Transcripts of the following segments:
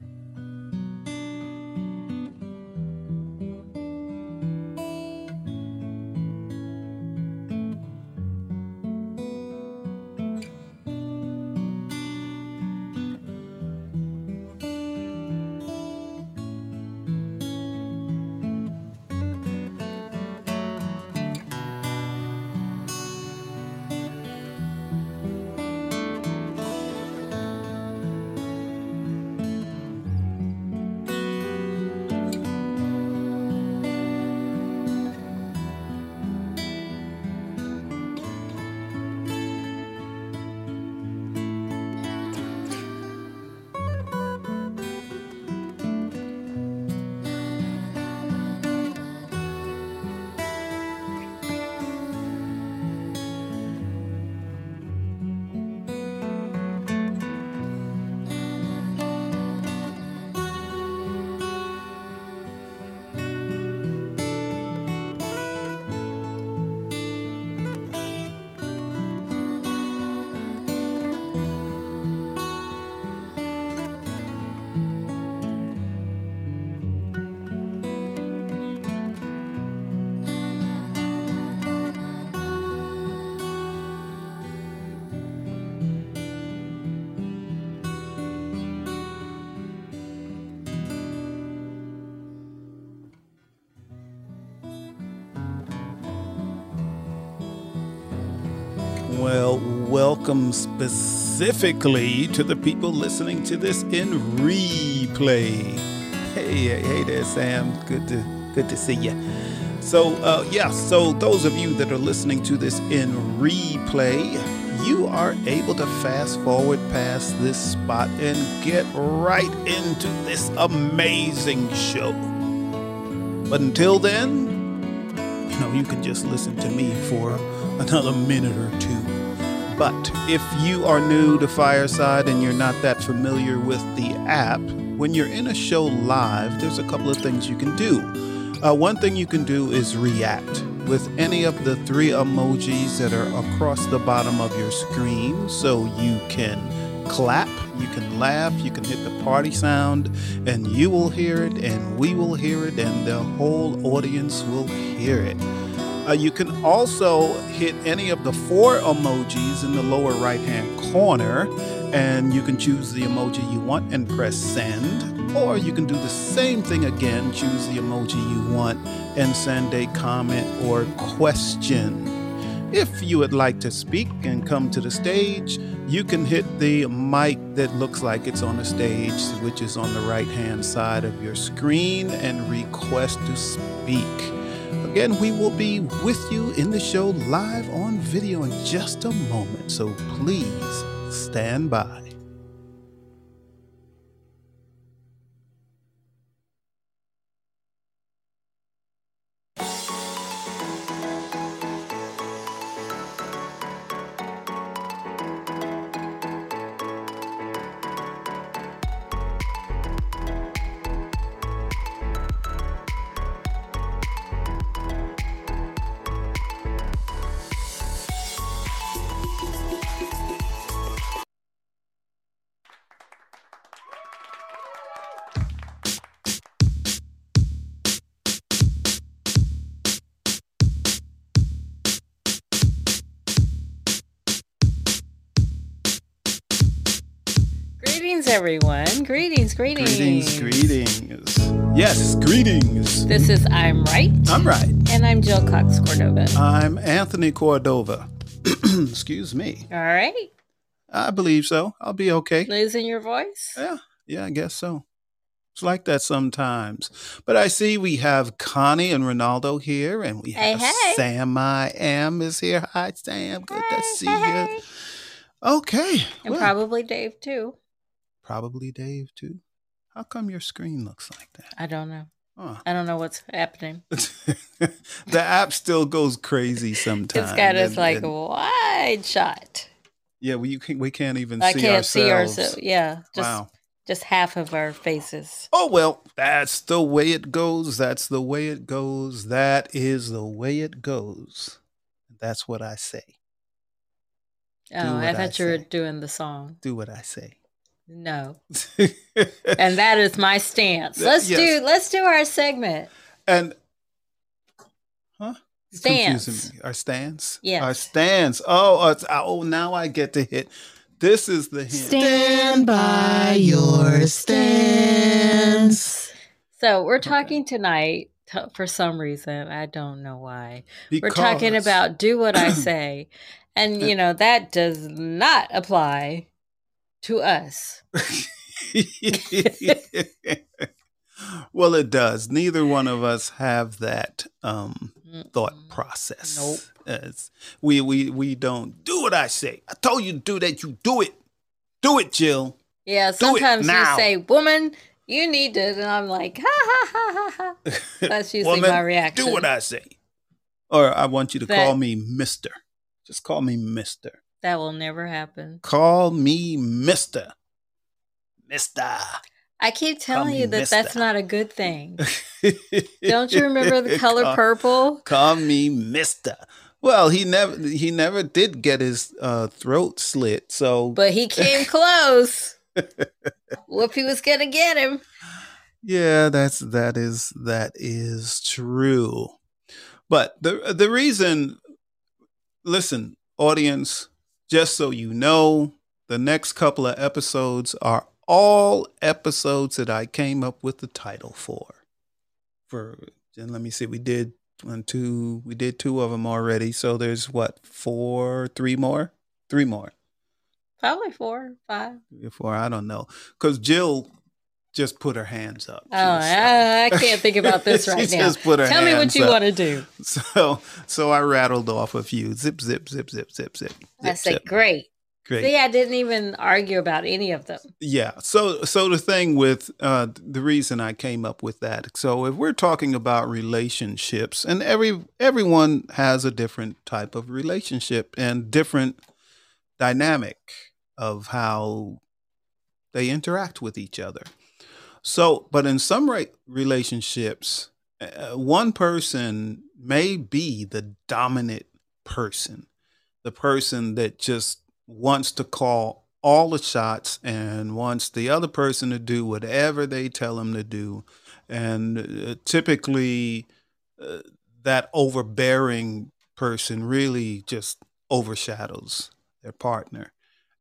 Well, welcome specifically to the people listening to this in replay. Hey, hey, there, Sam. Good to good to see you. So, uh, yeah. So, those of you that are listening to this in replay, you are able to fast forward past this spot and get right into this amazing show. But until then, you know, you can just listen to me for another minute or two. But if you are new to Fireside and you're not that familiar with the app, when you're in a show live, there's a couple of things you can do. Uh, one thing you can do is react with any of the three emojis that are across the bottom of your screen. So you can clap, you can laugh, you can hit the party sound, and you will hear it, and we will hear it, and the whole audience will hear it. Uh, you can also hit any of the four emojis in the lower right hand corner, and you can choose the emoji you want and press send. Or you can do the same thing again, choose the emoji you want, and send a comment or question. If you would like to speak and come to the stage, you can hit the mic that looks like it's on the stage, which is on the right hand side of your screen, and request to speak. Again, we will be with you in the show live on video in just a moment, so please stand by. Greetings, everyone. Greetings, greetings. Greetings, greetings. Yes, greetings. This is I'm Right. I'm right. And I'm Jill Cox Cordova. I'm Anthony Cordova. Excuse me. All right. I believe so. I'll be okay. Losing your voice? Yeah, yeah, I guess so. It's like that sometimes. But I see we have Connie and Ronaldo here, and we have hey. Sam I am is here. Hi, Sam. Good to see hey. you. Okay. And well, probably Dave, too. Probably Dave too. How come your screen looks like that? I don't know. Huh. I don't know what's happening. the app still goes crazy sometimes. It's got us and- like and- wide shot. yeah, we, you can, we can't even I see can't see ourselves. ourselves. Yeah. Just wow. just half of our faces. Oh, well, that's the way it goes. That's the way it goes. That is the way it goes. That's what I say. Oh, what I I thought you were doing the song. Do what I say. No. and that is my stance. Let's Yes. do let's do our segment. and huh? Stance. me. Our stance. Yeah. Our stance. Oh, uh, it's, oh, now I get to hit. This is the hint. Stand by your stance. So we're talking tonight t- for some reason. I don't know why. We're talking about do what I say. And you know, that does not apply to us. well, it does. Neither one of us have that um, thought process. Nope. It's- we we we don't do what I say. I told you to do that. You do it. Do it, Jill. Yeah, sometimes you say, "Woman, you need to," and I'm like, "Ha ha ha ha ha." That's usually Woman, my reaction. Do what I say. Or I want you to That- call me Mister. Just call me Mister. That will never happen. Call me Mister. Mister. I keep telling you that that's not a good thing. Don't you remember the color Call- purple? Call me Mister. Well, he never he never did get his uh, throat slit, so But he came close. Whoopi was gonna get him. yeah, that's that is that is true. But the the reason, listen, audience, just so you know, the next couple of episodes are all episodes that I came up with the title for. For and let me see, we did one, two, we did two of them already. So there's what four, three more, three more. Probably four, five. Or four, I don't know, because Jill just put her hands up. Oh, I, I can't think about this right now. just put her Tell me what you up. want to do. So, so I rattled off a few. Zip, zip, zip, zip, zip, zip. I said, zip. great. Great. See, I didn't even argue about any of them. Yeah. So, so the thing with uh, the reason I came up with that. So, if we're talking about relationships, and every everyone has a different type of relationship and different dynamic of how they interact with each other. So, but in some re- relationships, uh, one person may be the dominant person, the person that just wants to call all the shots and wants the other person to do whatever they tell them to do. And uh, typically, uh, that overbearing person really just overshadows their partner.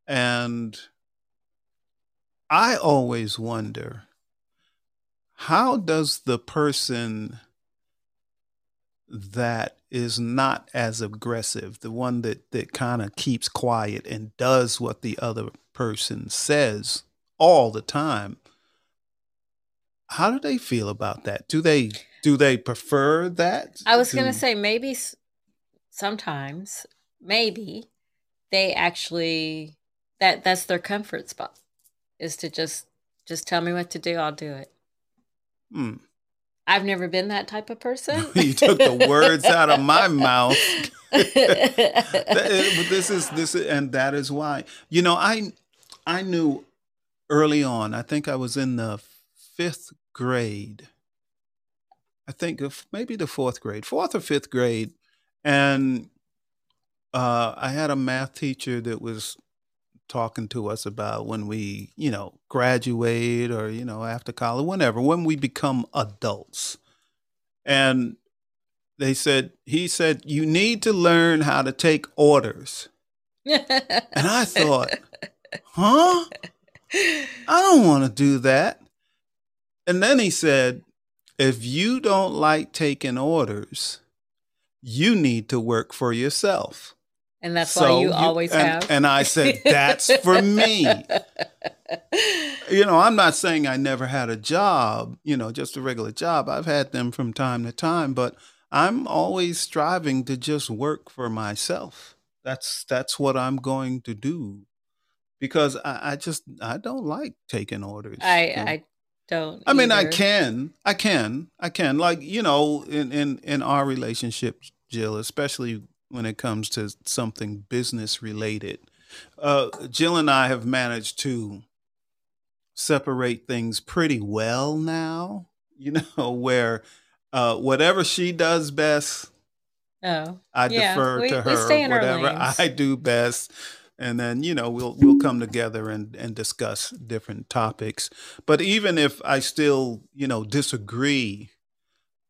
And I always wonder how does the person that is not as aggressive, the one that, that kind of keeps quiet and does what the other person says all the time, how do they feel about that? Do they do they prefer that? I was going to say maybe sometimes, maybe they actually that that's their comfort spot is to just just tell me what to do, I'll do it. Hmm. I've never been that type of person. you took the words out of my mouth. This is this is, and that is why you know I I knew early on. I think I was in the fifth grade. I think of maybe the fourth grade, fourth or fifth grade, and uh, I had a math teacher that was talking to us about when we, you know, graduate or you know after college, whenever, when we become adults, and they said he said you need to learn how to take orders, and I thought, huh? I don't want to do that. And then he said, if you don't like taking orders, you need to work for yourself. And that's So why you, always and, have. And I said, that's for me. You know, I'm not saying I never had a job, you know, just a regular job. I've had them from time to time, but I'm always striving to just work for myself. That's that's what I'm going to do. Because I, I just I don't like taking orders. I you know. I don't. I mean, I can, I can, I can. Like you know, in in in our relationship, Jill, especially when it comes to something business related, uh, Jill and I have managed to separate things pretty well now. You know, where uh, whatever she does best, Oh, I Yeah, defer we- to her. stay in our whatever. I do best, and then you know we'll we'll come together and and discuss different topics. But even if I still you know disagree,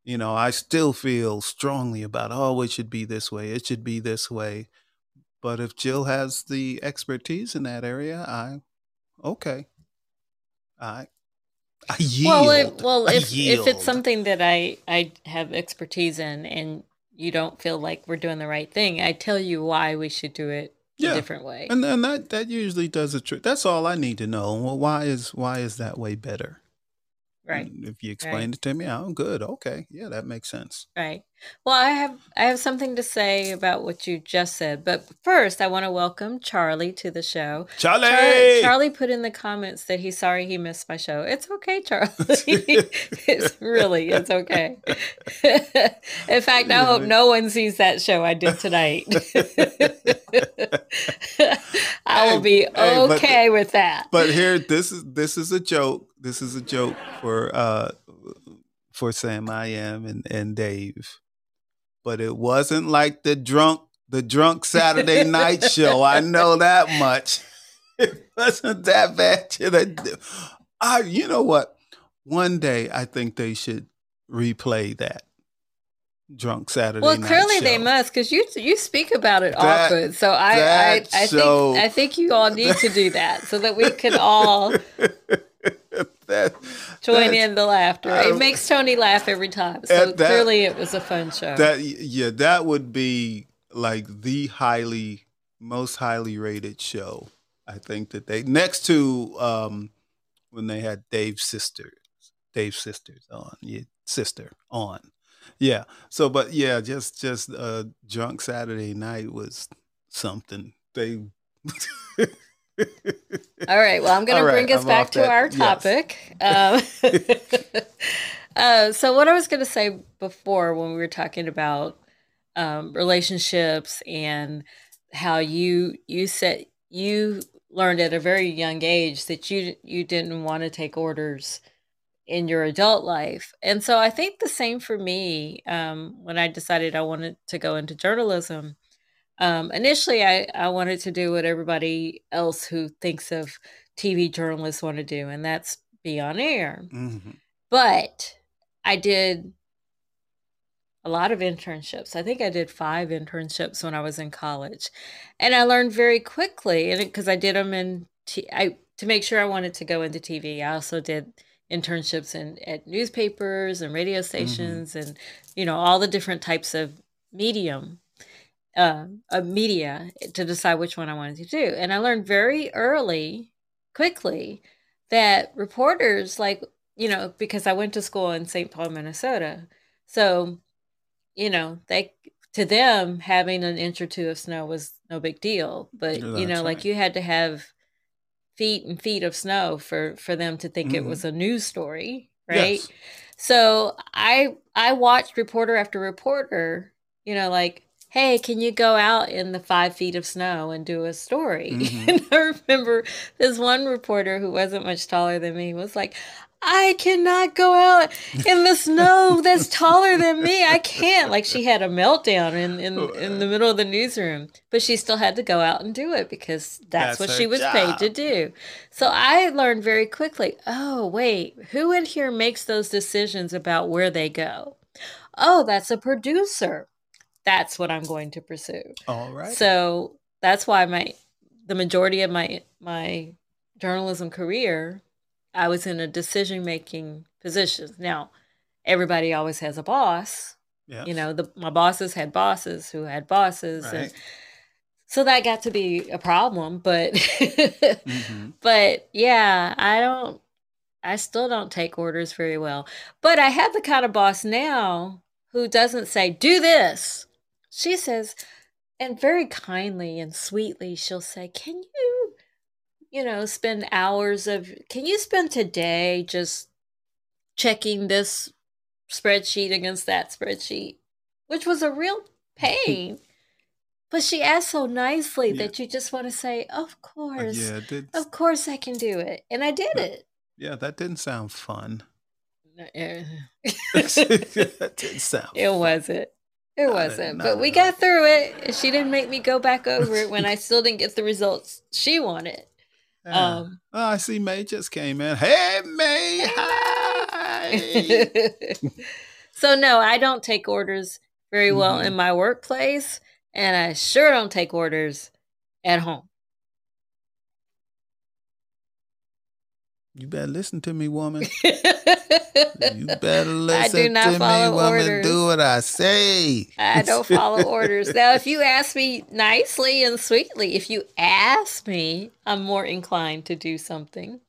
you know I still feel strongly about oh it should be this way, it should be this way. But if Jill has the expertise in that area, I okay, I I yield. Well, it, well, I if if it's something that I I have expertise in, and you don't feel like we're doing the right thing, I tell you why we should do it Yeah. a different way. And then that that usually does the trick. That's all I need to know. Well, why is why is that way better? Right. And if you explain it to me, oh, good. Okay, yeah, that makes sense. Right. Well, I have I have something to say about what you just said, but first I want to welcome Charlie to the show. Charlie, Char- Charlie put in the comments that he's sorry he missed my show. It's okay, Charlie. it's really it's okay. in fact, I hope no one sees that show I did tonight. I will be Hey, hey, but- okay with that. but here, this is this is a joke. This is a joke for uh for Sam, I am, and and Dave. But it wasn't like the drunk the drunk Saturday night show. I know that much. It wasn't that bad. I you know what? One day I think they should replay that drunk Saturday well, clearly they must because you you speak about it That- often. So I I, I show- think I think you all need to do that so that we can all that, join in the laughter. I- It makes Tony laugh every time. So That- clearly it was a fun show. That yeah, that would be like the highly most highly rated show. I think that they next to um when they had Dave's sister, Dave's sisters on, yeah, sister on. Yeah. So but yeah, just just uh drunk Saturday night was something. They All right. Well, I'm going All to bring us I'm back to that. our Yes. topic. Um, uh, so, what I was going to say before when we were talking about um, relationships and how you you said you learned at a very young age that you you didn't want to take orders in your adult life, and so I think the same for me um, when I decided I wanted to go into journalism. Um, initially, I, I wanted to do what everybody else who thinks of TV journalists want to do, and that's be on air. Mhm. But I did a lot of internships. I think I did five internships when I was in college, and I learned very quickly. And because I did them in, t- I to make sure I wanted to go into TV. I also did internships in at newspapers and radio stations, and you know all the different types of medium uh, of media to decide which one I wanted to do. And I learned very early, quickly, that reporters, like, you know, because I went to school in St. Paul, Minnesota. So, you know, they, to them, having an inch or two of snow was no big deal. But, you know, that's like you had to have feet and feet of snow for, for them to think it Mhm. was a news story. Right. Yes. So I I watched reporter after reporter, you know, like, hey, can you go out in the five feet of snow and do a story? Mhm. And I remember this one reporter who wasn't much taller than me was like, I cannot go out in the snow that's taller than me. I can't. Like she had a meltdown in, in, in the middle of the newsroom, but she still had to go out and do it because that's, That's what she was paid to do. So I learned very quickly oh, wait, who in here makes those decisions about where they go? Oh, that's a producer. That's what I'm going to pursue. All right. So that's why my the majority of my my journalism career, I was in a decision making position. Now, everybody always has a boss. yeah. You know, the my bosses had bosses who had bosses, and so that got to be a problem. But hmm but yeah, I don't. I still don't take orders very well. But I have the kind of boss now who doesn't say, do this. She says, and very kindly and sweetly, she'll say, can you, you know, spend hours of, can you spend today just checking this spreadsheet against that spreadsheet? Which was a real pain. but she asked so nicely Yeah. that you just want to say, of course. yeah, did, Of course I can do it. And I did Yeah. it. yeah, that didn't sound fun. Eh, that didn't sound it wasn't. It wasn't, but we got through it. She didn't make me go back over it when I still didn't get the results she wanted. Yeah. Um, oh, I see May just came in. Hey, May. Hi. so no, I don't take orders very well Mhm. in my workplace, and I sure don't take orders at home. You better listen to me, woman. You better listen not to me, woman. orders. Do what I say. I don't follow orders. Now, if you ask me nicely and sweetly, if you ask me, I'm more inclined to do something.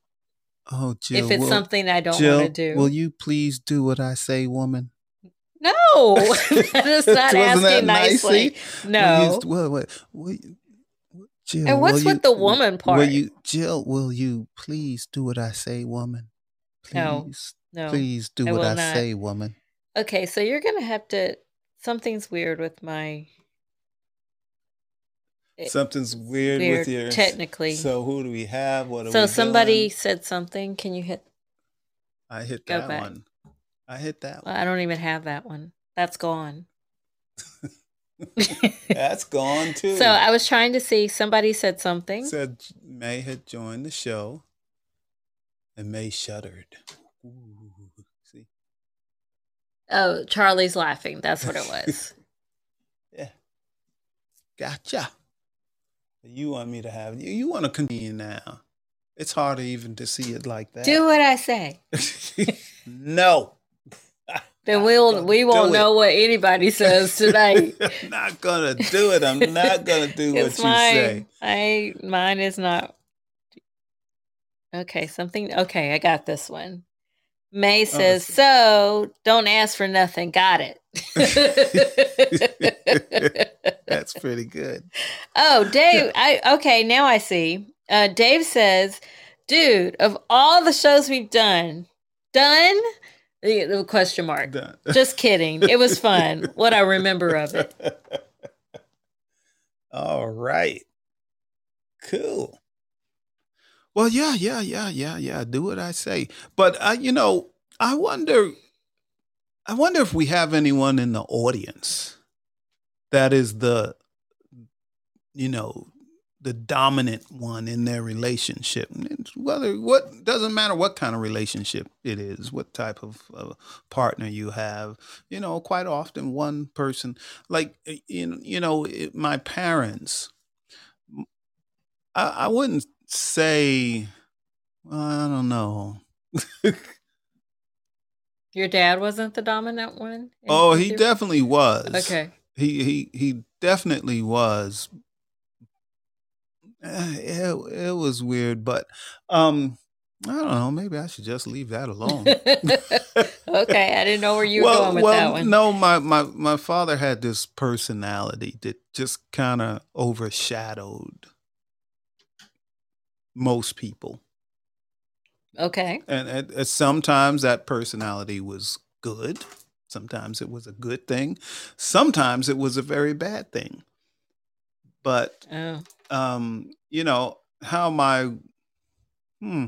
Oh, Jill. if it's will, something I don't Jill, want to do. will you please do what I say, woman? no, that is not asking that nicely. No. Will you, what, what, will you- Jill, And what's with you- the woman part? Will you, Jill? Will you please do what I say, woman? Please, No, no. please do I what I not. say, woman. Okay, so you're gonna have to. Something's weird with my. It- Something's weird, weird, with your. technically. So who do we have? What are so we somebody doing? said something. Can you hit? I hit that back. one. I hit that Well, one. I don't even have that one. That's gone. That's gone too. so I was trying to see. Somebody said something. said May had joined the show, and May shuddered. Ooh, see, Oh, Charlie's laughing. That's what it was. yeah, gotcha. You want me to have you? You want to continue now? It's harder even to see it like that. Do what I say. no. Then we'll we won't it. know what anybody says tonight. I'm not gonna do it. I'm not gonna do what you say. I mine is not. Okay, something. Okay, I got this one. May says, Oh, "So don't ask for nothing. Got it." That's pretty good. oh, Dave. I okay. Now I see. Uh, Dave says, "Dude, of all the shows we've done, done." The, question mark. Done. Just kidding. It was fun. what I remember of it. All right. Cool. Well, yeah, yeah, yeah, yeah, yeah. Do what I say. But uh, you know, I wonder I wonder if we have anyone in the audience that is the you know, the dominant one in their relationship. Whether what doesn't matter what kind of relationship it is, what type of uh, partner you have. You know, quite often one person like you know, you know it, my parents I, I wouldn't say well, i don't know Your dad wasn't the dominant one. oh he definitely was Okay. he he he definitely was it, it was weird but um i don't know maybe i should just leave that alone okay, I didn't know where you were going with that one. No, my, my my father had this personality that just kind of overshadowed most people, Okay. and, and, and sometimes that personality was good. Sometimes it was a good thing. Sometimes it was a very bad thing. But Oh. um, you know how my hmm.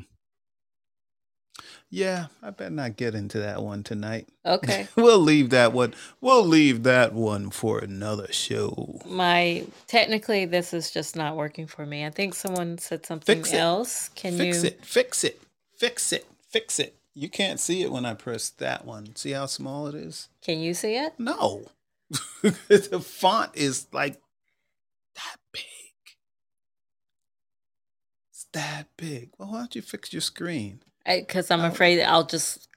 Yeah, I better not get into that one tonight. Okay. we'll leave that one. We'll leave that one for another show. My technically this is just not working for me. I think someone said something Fix else. Can fix you it. Fix it. Fix it. Fix it. You can't see it when I press that one. See how small it is? can you see it? No. the font is like that big. It's that big. Well, why don't you fix your screen? Because I'm afraid I'll just.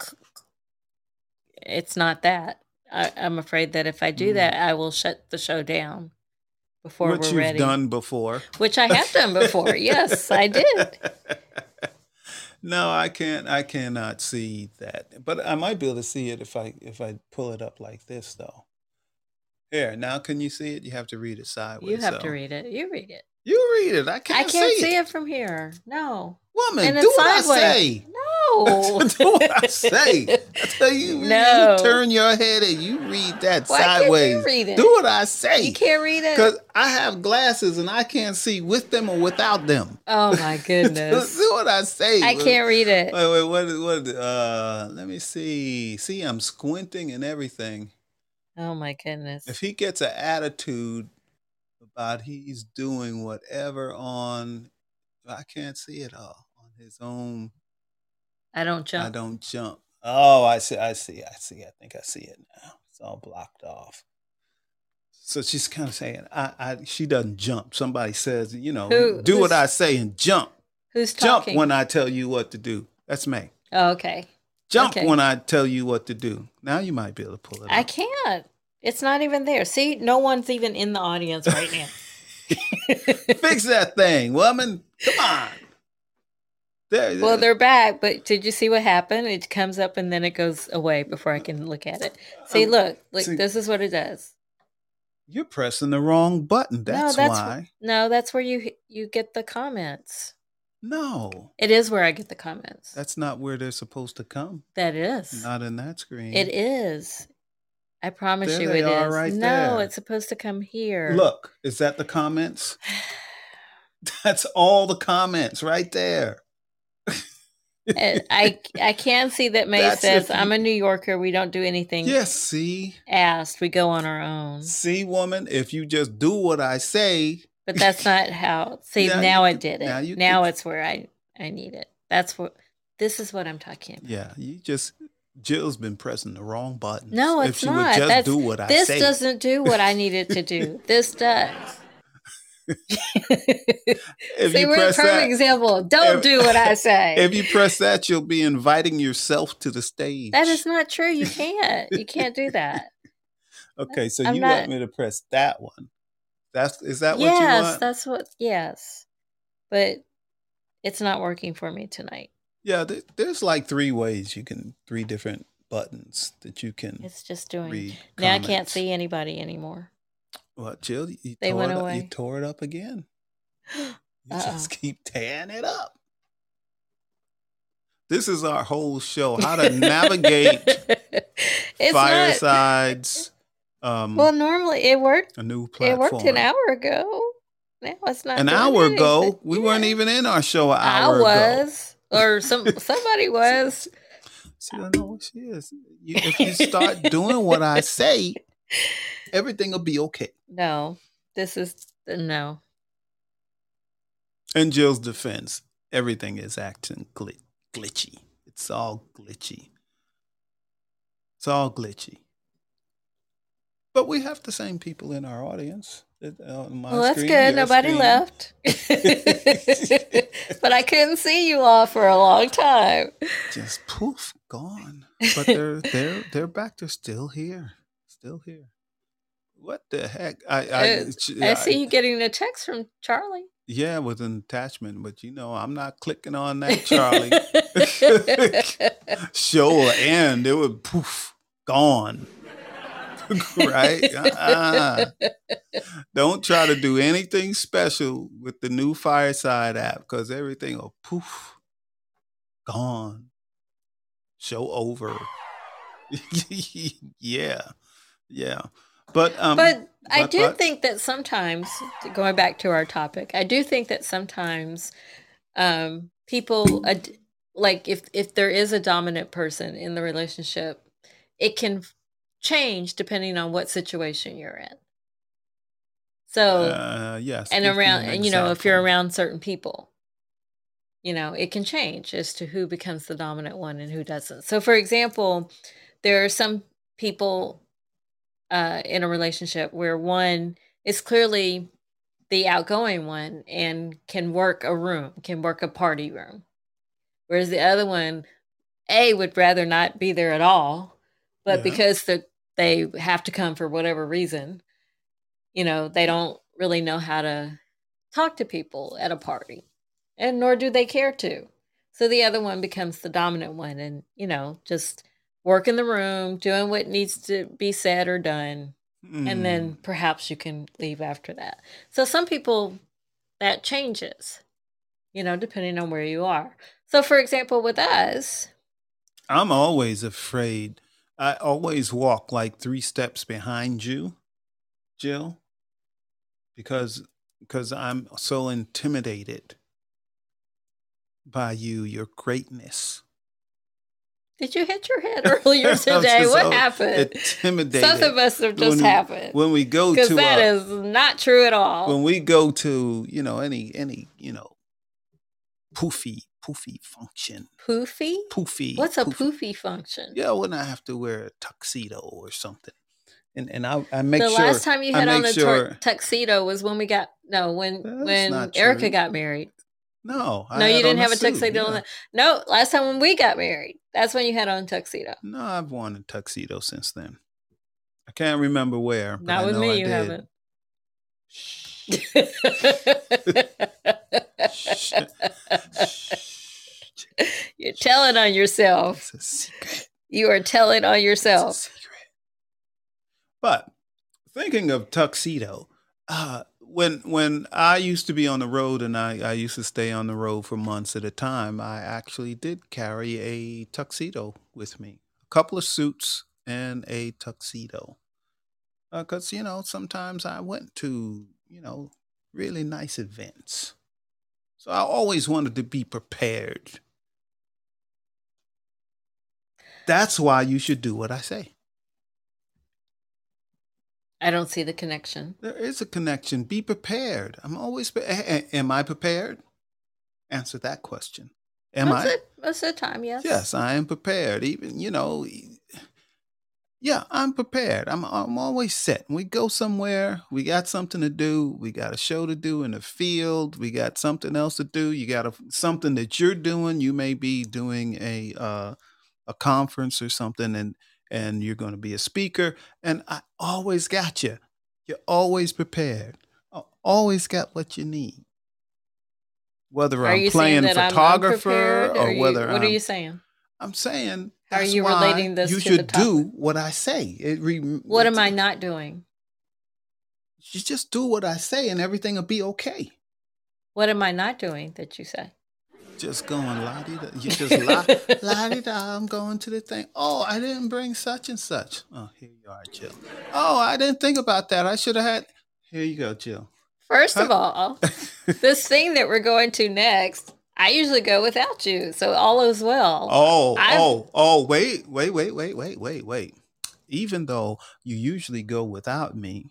It's not that. I, I'm afraid that if I do Mm. that, I will shut the show down before Which we're you've ready. done before. Which I have done before. yes, I did. no, I can't. I cannot see that, but I might be able to see it if I if I pull it up like this, though. Here, now can you see it? You have to read it sideways. You have to read it. You read it. You read it. I can't. I can't see, see it. it from here. No. Woman, And do what sideways. I say. No. do what I say. I tell you, No. you turn your head and you read that Why can't you sideways. read it? Do what I say. You can't read it. Because I have glasses and I can't see with them or without them. Oh my goodness. Do what I say. I can't read it. Wait, wait, what? What? Uh, let me see. See, I'm squinting and everything. Oh my goodness. If he gets an attitude about he's doing whatever on, I can't see it all on his own. I don't jump. I don't jump. Oh, I see. I see. I see. I think I see it now. It's all blocked off. So she's kind of saying, I, I she doesn't jump. Somebody says, you know, Who- do what I say and jump. Who's Jump talking? when I tell you what to do. That's me. oh, okay. Jump Okay. when I tell you what to do. Now you might be able to pull it. I up. can't. It's not even there. See, no one's even in the audience right now. Fix that thing, woman. Come on. There, well, they're back, but did you see what happened? It comes up and then it goes away before I can look at it. See, Um, look, look, see- this is what it does. you're pressing the wrong button. That's, no, that's why. no, that's where you you get the comments. No, It is where I get the comments. that's not where they're supposed to come. that is. Not in that screen. It is. I promise There you it is. right no, there. it's supposed to come here. Look, is that the comments? That's all the comments right there. Eh, I I can see that May That's says I'm a New Yorker. We don't do anything Yes, see, asked. We go on our own. see, woman. If you just do what I say, But that's not how. See, Now now, it did it. now Now, can- it's where I I need it. That's what. This is what I'm talking about. yeah, you just Jill's been pressing the wrong buttons. No, if it's she not. would just That's- do what I This say. doesn't do what I need it to do. This does. if See, you we're a perfect that, example. Don't if- do what I say. if you press that, you'll be inviting yourself to the stage. that is not true. You can't. You can't do that. okay. So I'm you not- want me to press that one? That's is that what you yes, that's what. Yes, but it's not working for me tonight. Yeah, there, there's like three ways you can three different buttons that you can It's just doing. read. Now I can't see anybody anymore. What, Jill? You They tore went it up, away. You tore it up again. You just keep tearing it up. This is our whole show: how to navigate firesides. Um, well, normally it worked. a new platform. It worked an hour ago. Now it's not. An hour ago, anything. we weren't even in our show. An I hour ago. Or some somebody was. See, I know what she is. You, if you start doing what I say, everything will be okay. No, this is no. In Jill's defense, everything is acting glit- glitchy. It's all glitchy. It's all glitchy. But we have the same people in our audience. Uh, Well, that's good. Nobody screen. left. but I couldn't see you all for a long time. Just poof, gone. But they're they're they're back. They're still here. Still here. What the heck? I I, Uh, I see you getting a text from Charlie. Yeah, with an attachment, but you know, I'm not clicking on that, Charlie. Show will end. It would poof, gone. right? Uh-uh. Don't try to do anything special with the new Fireside app because everything will poof, gone. Show over. yeah, yeah. But um, but I but- do but- think that sometimes, going back to our topic, I do think that sometimes um, people, ad- like if if there is a dominant person in the relationship, it can change depending on what situation you're in. So uh, yes, and around an and you know if you're around certain people you know it can change as to who becomes the dominant one and who doesn't so for example there are some people uh, in a relationship where one is clearly the outgoing one and can work a room can work a party room whereas the other one a would rather not be there at all but Yeah. because the, they have to come for whatever reason you know they don't really know how to talk to people at a party and nor do they care to so the other one becomes the dominant one and you know just work in the room doing what needs to be said or done and then Mm. perhaps you can leave after that so some people that changes you know depending on where you are so for example with us I'm always afraid. I always walk like three steps behind you, Jill, because because I'm so intimidated by you, your greatness. Did you hit your head earlier today? What so happened? Intimidated. Something must have just When happened. when we go Because to that uh, is not true at all. when we go to you know any any you know poofy poofy function poofy? poofy What's a poofy function? yeah when i have to wear a tuxedo or something and and i i make the sure The last time you had on a sure- tuxedo was when we got no when when Erica true. got married. no I no, you didn't have a suit, tuxedo. on yeah. no, last time when we got married, that's when you had on a tuxedo. no i've worn a tuxedo since then i can't remember where Not with me, I you did. haven't. You're telling on yourself. it's a secret You are telling on It's a yourself. secret. But thinking of tuxedo, uh, when when I used to be on the road and I, I used to stay on the road for months at a time, I actually did carry a tuxedo with me, a couple of suits and a tuxedo, because you know sometimes I went to you know really nice events, so I always wanted to be prepared. That's why you should do what I say. I don't see the connection. There is a connection. Be prepared. I'm always. Pre- am I prepared? Answer that question. Am I? Of, most of the time, yes. Yes, I am prepared. Even you know, yeah, I'm prepared. I'm. I'm always set. We go somewhere. We got something to do. We got a show to do in the field. We got something else to do. You got a, something that you're doing. You may be doing a uh, a conference or something, and and you're going to be a speaker. And I always got you. You're always prepared. I always got what you need. Whether Are I'm you playing I'm photographer unprepared, or you- whether what I'm, are you saying? I'm saying. How are you relating this You to the should do what I say. It re, What am I not doing? You just do what I say, and everything will be okay. What am I not doing that you say? Just going la di da. You just la la di da. I'm going to the thing. Oh, I didn't bring such and such. Oh, here you are, Jill. Oh, I didn't think about that. I should have had. Here you go, Jill. First of all, this thing that we're going to next, I usually go without you, so all is well. Oh, I've- oh, oh, wait, wait, wait, wait, wait, wait, wait. Even though you usually go without me,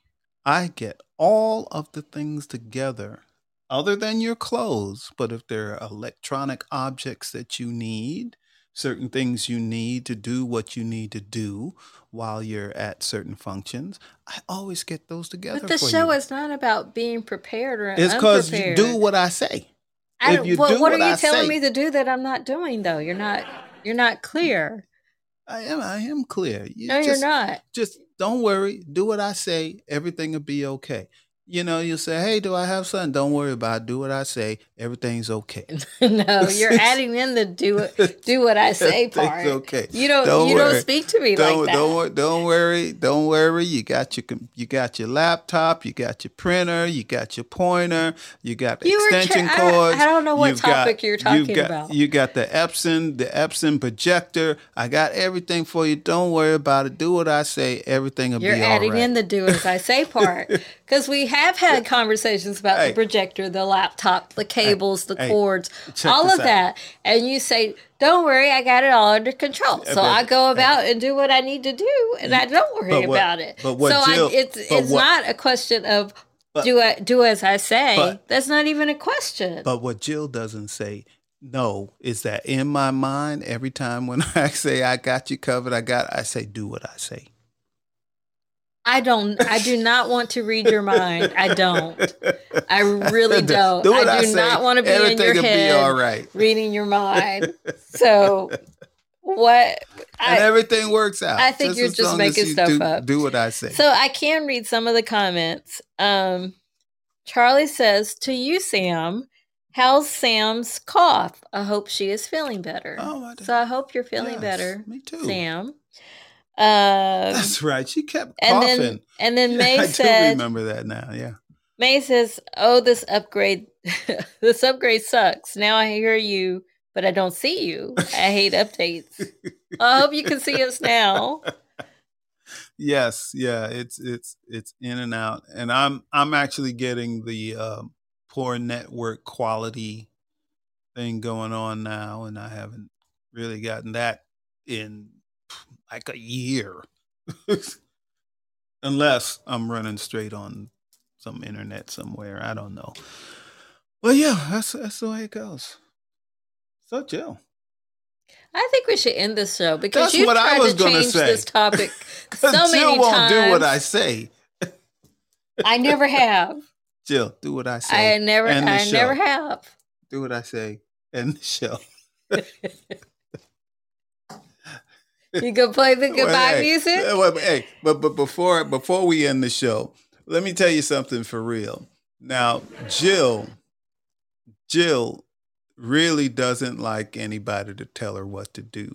I get all of the things together other than your clothes. But if there are electronic objects that you need, certain things you need to do what you need to do while you're at certain functions, I always get those together. But the show you. is not about being prepared or It's because you do what I say. I if you well, do what, what are you telling say- me to do that I'm not doing though? You're not. You're not clear. I am. I am clear. You no, just- you're not. just don't worry. Do what I say. Everything will be okay. You know, you say, "Hey, do I have something?" Don't worry about. it. Do what I say. Everything's okay. no, you're adding in the do it, do what I say part. okay. You don't. Don't you worry. don't speak to me Don't like that. don't don't worry. Don't worry. You got your you got your laptop. You got your printer. You got your pointer. You got the You extension tra- I- cords. I don't know what you've got- topic you're you've talking got- about. You got the Epson, the Epson projector. I got everything for you. Don't worry about it. Do what I say. Everything will be. You're be all adding in the do as I say part because we have had conversations about Hey. the projector, the laptop, the cables, the hey, cords, check all of out. that, and you say, "Don't worry, I got it all under control." So but- I go about and do what I need to do, and I don't worry what- about it. but what so Jill- I, it's it's what- not a question of But- do I do as I say. but- That's not even a question. But what Jill doesn't say, no, is that in my mind, every time when I say I got you covered, I got, I say, do what I say. I don't. I do not want to read your mind. I don't. I really don't. Do I I do say, not want to be in your head. all right. reading your mind. So what and everything works out. I think you're just making you stuff do, up. Do what I say. so I can read some of the comments. Um Charlie says to you, Sam, how's Sam's cough? I hope she is feeling better. Oh, I so I hope you're feeling Yes, better, Me too. Sam. Um, That's right. She kept and coughing. then and then Yeah, May I said do remember that now. Yeah. May says, "Oh, this upgrade, this upgrade sucks. Now I hear you, but I don't see you. I hate updates. I hope you can see us now. yes yeah it's it's it's in and out and i'm i'm actually getting the um, poor network quality thing going on now and i haven't really gotten that in like a year. Unless I'm running straight on some internet somewhere. I don't know. Well, yeah, that's that's the way it goes. So, Jill. I think we should end this show because That's you what I tried was to gonna change say. this topic so Jill many won't times. do what I say. I never have. Jill, do what I say. I never. I show. never have. Do what I say. End the show. You go play the goodbye Well, hey, music. uh, well, hey, but but before before we end the show, let me tell you something for real. Now, Jill, Jill really doesn't like anybody to tell her what to do.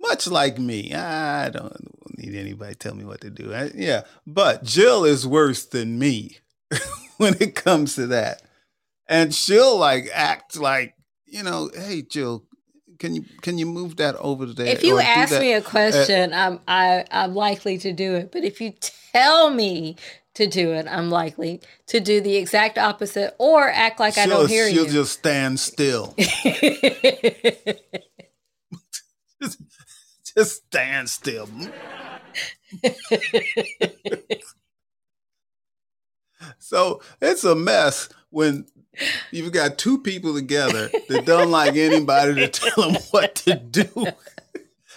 Much like me, I don't need anybody to tell me what to do. I- yeah, but Jill is worse than me when it comes to that, and she'll like act like you know, hey, Jill. Can you can you move that over there? If you ask that?" me a question, I'm I I'm likely to do it. But if you tell me to do it, I'm likely to do the exact opposite or act like I don't hear you. she'll just stand still. just, just stand still. so it's a mess when you've got two people together that don't like anybody to tell them what to do.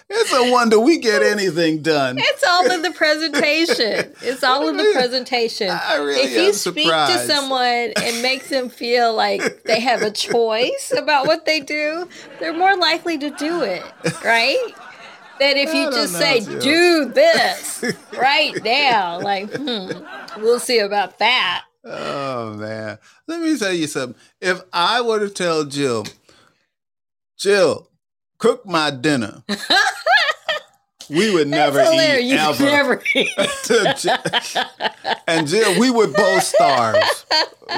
It's a wonder we get anything done. It's all in the presentation. It's all in the presentation. I really if you speak surprised. to someone and make them feel like they have a choice about what they do, they're more likely to do it, right? Than if you just know, say, Jill. do this right now. Like, hmm, we'll see about that. Oh man. Let me tell you something. If I were to tell Jill, Jill, cook my dinner, we would never eat. You ever. never eat. and Jill, we would both starve.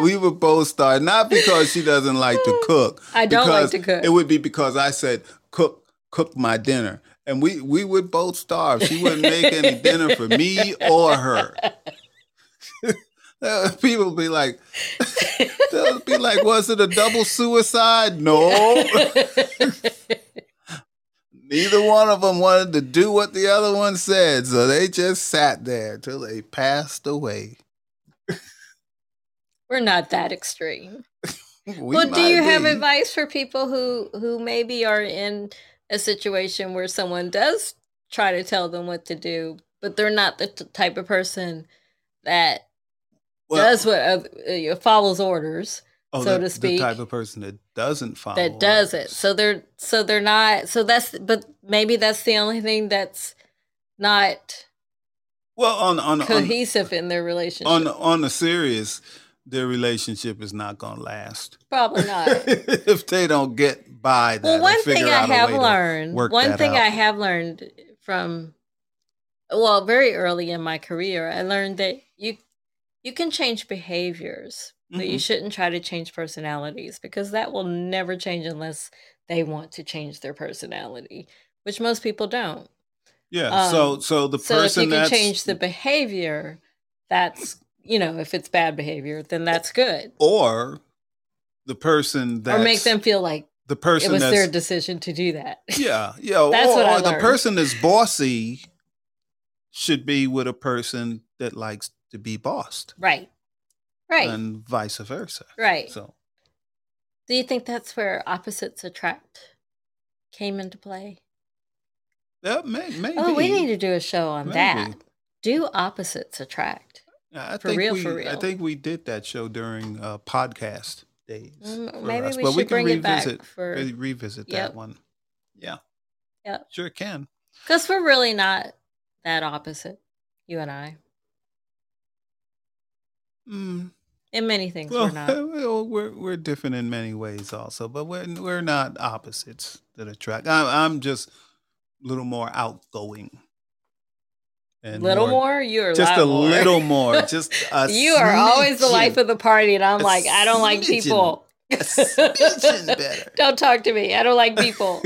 We would both starve. Not because she doesn't like to cook. I don't like to cook. It would be because I said, cook, cook my dinner. And we, we would both starve. She wouldn't make any dinner for me or her. Uh, People be like, they'll be like, was it a double suicide? No. Neither one of them wanted to do what the other one said, so they just sat there till they passed away. We're not that extreme. We well, do might you have advice for people who who maybe are in a situation where someone does try to tell them what to do, but they're not the t- type of person that Well, does what uh, follows orders oh, so the, to speak, The type of person that doesn't follow. that does it. So they're so they're not. So that's but maybe that's the only thing that's not well, on on on, cohesive in their relationship. on on the serious, their relationship is not going to last Probably not. if they don't get by that. Well, one thing I have learned, one thing out. I have learned from, well, very early in my career, I learned that you you can change behaviors, but you Mhm. shouldn't try to change personalities because that will never change unless they want to change their personality, which most people don't. Yeah. so Um, so the So if person you can that's change the behavior, that's you know, if it's bad behavior, then that's good. or the person that or make them feel like the person it was their decision to do that. yeah yeah That's or, what I or the person that's bossy should be with a person that likes to be bossed right. Right. and vice versa right. so Do you think that's where opposites attract came into play? that may, maybe Oh, we need to do a show on that. Do opposites attract? Yeah, I for think real, we, for I think we did that show during uh, podcast days. Mm, maybe us, we but should bring it back revisit, for re- revisit Yep. that one. Yeah, Yep. sure can. because we're really not that opposite, you and I. Mm, In many things, well, we're not. we're we're different in many ways, also, but we're we're not opposites that attract. I, I'm just a little more outgoing. And little more, you're just a more. little more, just a you are always the life of the party, and I'm A like, I don't like people. a smidgen better. don't talk to me. I don't like people.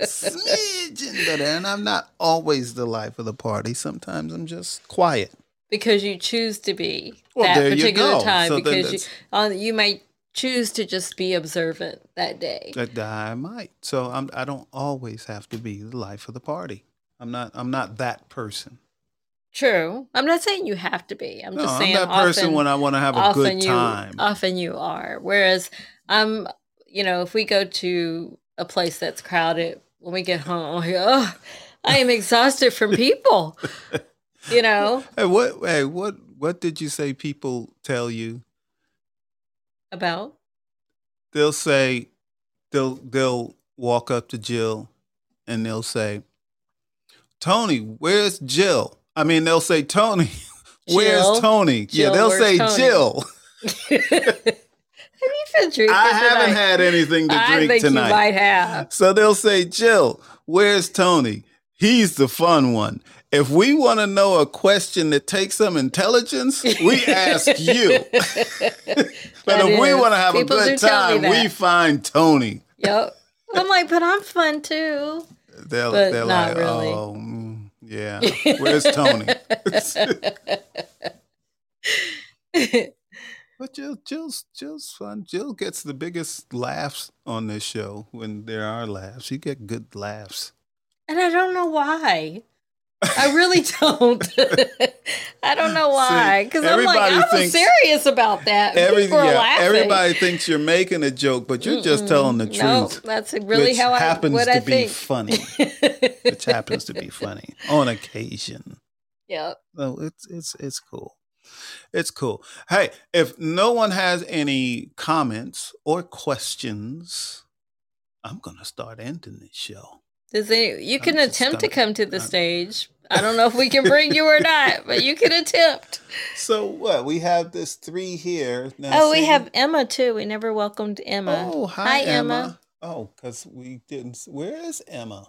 smidgen better. And I'm not always the life of the party. Sometimes I'm just quiet. Because you choose to be Well, that you particular time So because you uh, you might choose to just be observant that day. That I might. So I'm. I don't always have to be the life of the party. I'm not. I'm not that person. True. I'm not saying you have to be. I'm No, just I'm saying that person when I want to have a often good you time. often you are. Whereas I'm, you know, if we go to a place that's crowded, when we get home, I'm like, oh, I am exhausted from people. You know, Hey, what? Hey, what? What did you say? People tell you about they'll say they'll they'll walk up to Jill and they'll say, "Tony, where's Jill?" I mean, they'll say, "Tony, where's Jill? Tony?" Jill, yeah, they'll say, Tony? "Jill." Have you been drinking I haven't tonight? had anything to I drink think tonight. you might have. So they'll say, Jill, where's Tony? He's the fun one. If we want to know a question that takes some intelligence, we ask you. but if we want to have People a good time, we find Tony. Yep. I'm like, but I'm fun too. They're, But they're like, really. oh, mm, yeah. Where's Tony? But Jill, Jill's, Jill's fun. Jill gets the biggest laughs on this show when there are laughs. You get good laughs. And I don't know why. I really don't. I don't know why. Because I'm like, I'm thinks- serious about that. Every, yeah, everybody thinks you're making a joke, but you're just telling the Mm-mm. No, truth. that's really how I happens what to I be think. funny. Which happens to be funny on occasion. Yeah. So it's it's it's cool. It's cool. Hey, if no one has any comments or questions, I'm gonna start ending this show. Does any, you can attempt to come to the stage. I don't know if we can bring you or not, but you can attempt. So what? We have this three here. Now, Oh, we have Emma too. We never welcomed Emma. Oh, hi, Hi, Emma. Emma. Oh, because we didn't. Where is Emma?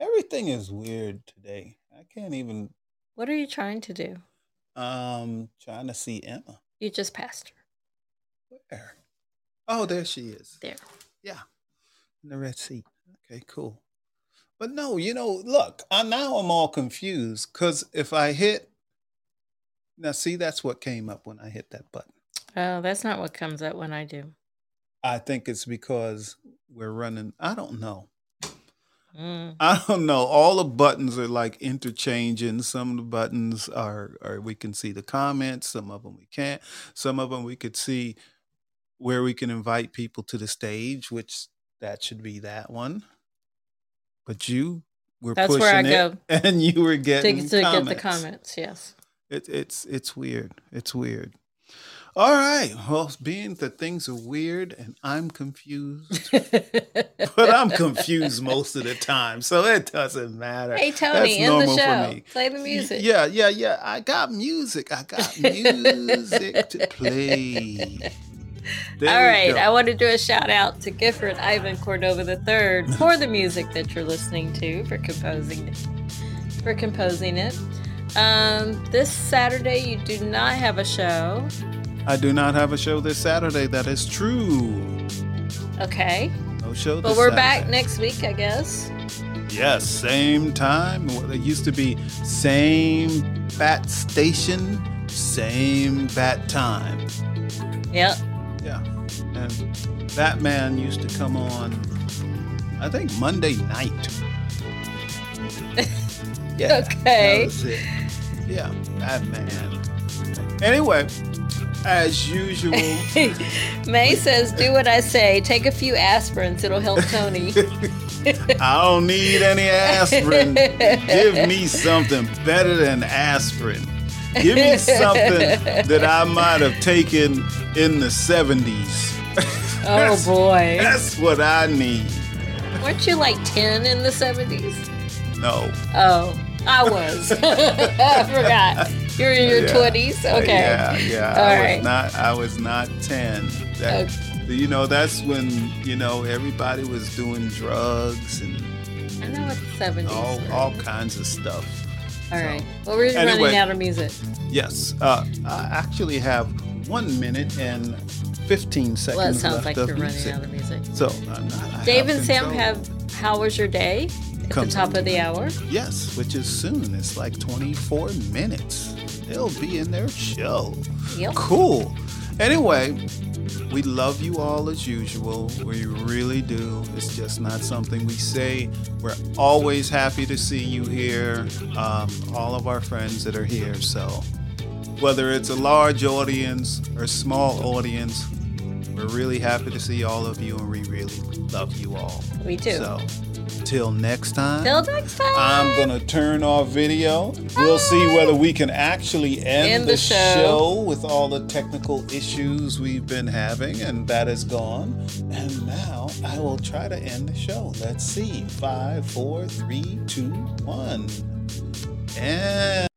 Everything is weird today. I can't even. What are you trying to do? Um, trying to see Emma. You just passed her. Where? Oh, there she is. There. Yeah, in the red seat. Okay, cool. But no, you know, look, I, now I'm all confused because if I hit, now see, that's what came up when I hit that button. Oh, that's not what comes up when I do. I think it's because we're running. I don't know. Mm. I don't know. All the buttons are like interchanging. Some of the buttons are, are we can see the comments. Some of them we can't. Some of them we could see where we can invite people to the stage, which that should be that one. But you were That's pushing where I it, go and you were getting to get comments. the comments, yes. It, it's it's weird. It's weird. All right. Well, being that things are weird and I'm confused, but I'm confused most of the time, so it doesn't matter. Hey Tony, in the show. Play the music. Yeah, yeah, yeah. I got music. I got music to play. There All right, go. I want to do a shout out to Gifford Ivan Cordova III for the music that you're listening to, for composing it. For composing it. Um, this Saturday, you do not have a show. I do not have a show this Saturday. That is true. Okay. No show. But we're back next week, I guess. Yes, same time. It used to be same bat station, same bat time. Yep. And Batman used to come on, I think, Monday night. Yeah. Okay. That was it. Yeah, Batman. Anyway, as usual, May says, Do what I say. Take a few aspirins. It'll help Tony. I don't need any aspirin. Give me something better than aspirin. Give me something that I might have taken in the 70s. Oh, boy. That's what I need. Weren't you like 10 in the 70s? No. Oh, I was. I forgot. You're in your Yeah. 20s? Okay. Yeah, yeah. All I right. was not I was not 10. That, You know, that's when, you know, everybody was doing drugs and I know it's 70s. all right? all kinds of stuff. All so. right. Well, we're Anyway. running out of music. Yes. Uh, I actually have one minute and 15 seconds Well, it sounds like you're running out of music. So, I'm not, I Dave and Sam have How Was Your Day at Comes the top of the hour. Yes, which is soon. It's like 24 minutes. They'll be in their show. Yep. Cool. Anyway, We love you all as usual. We really do. It's just not something we say. We're always happy to see you here, um, all of our friends that are here. So, whether it's a large audience or small audience, we're really happy to see all of you and we really love you all. We do. So, till next time. Till next time. I'm gonna turn off video. We'll see ah. whether we can actually end, End the, the show. show. with all the technical issues we've been having, and that is gone. And now I will try to end the show. Let's see. Five, four, three, two, one. And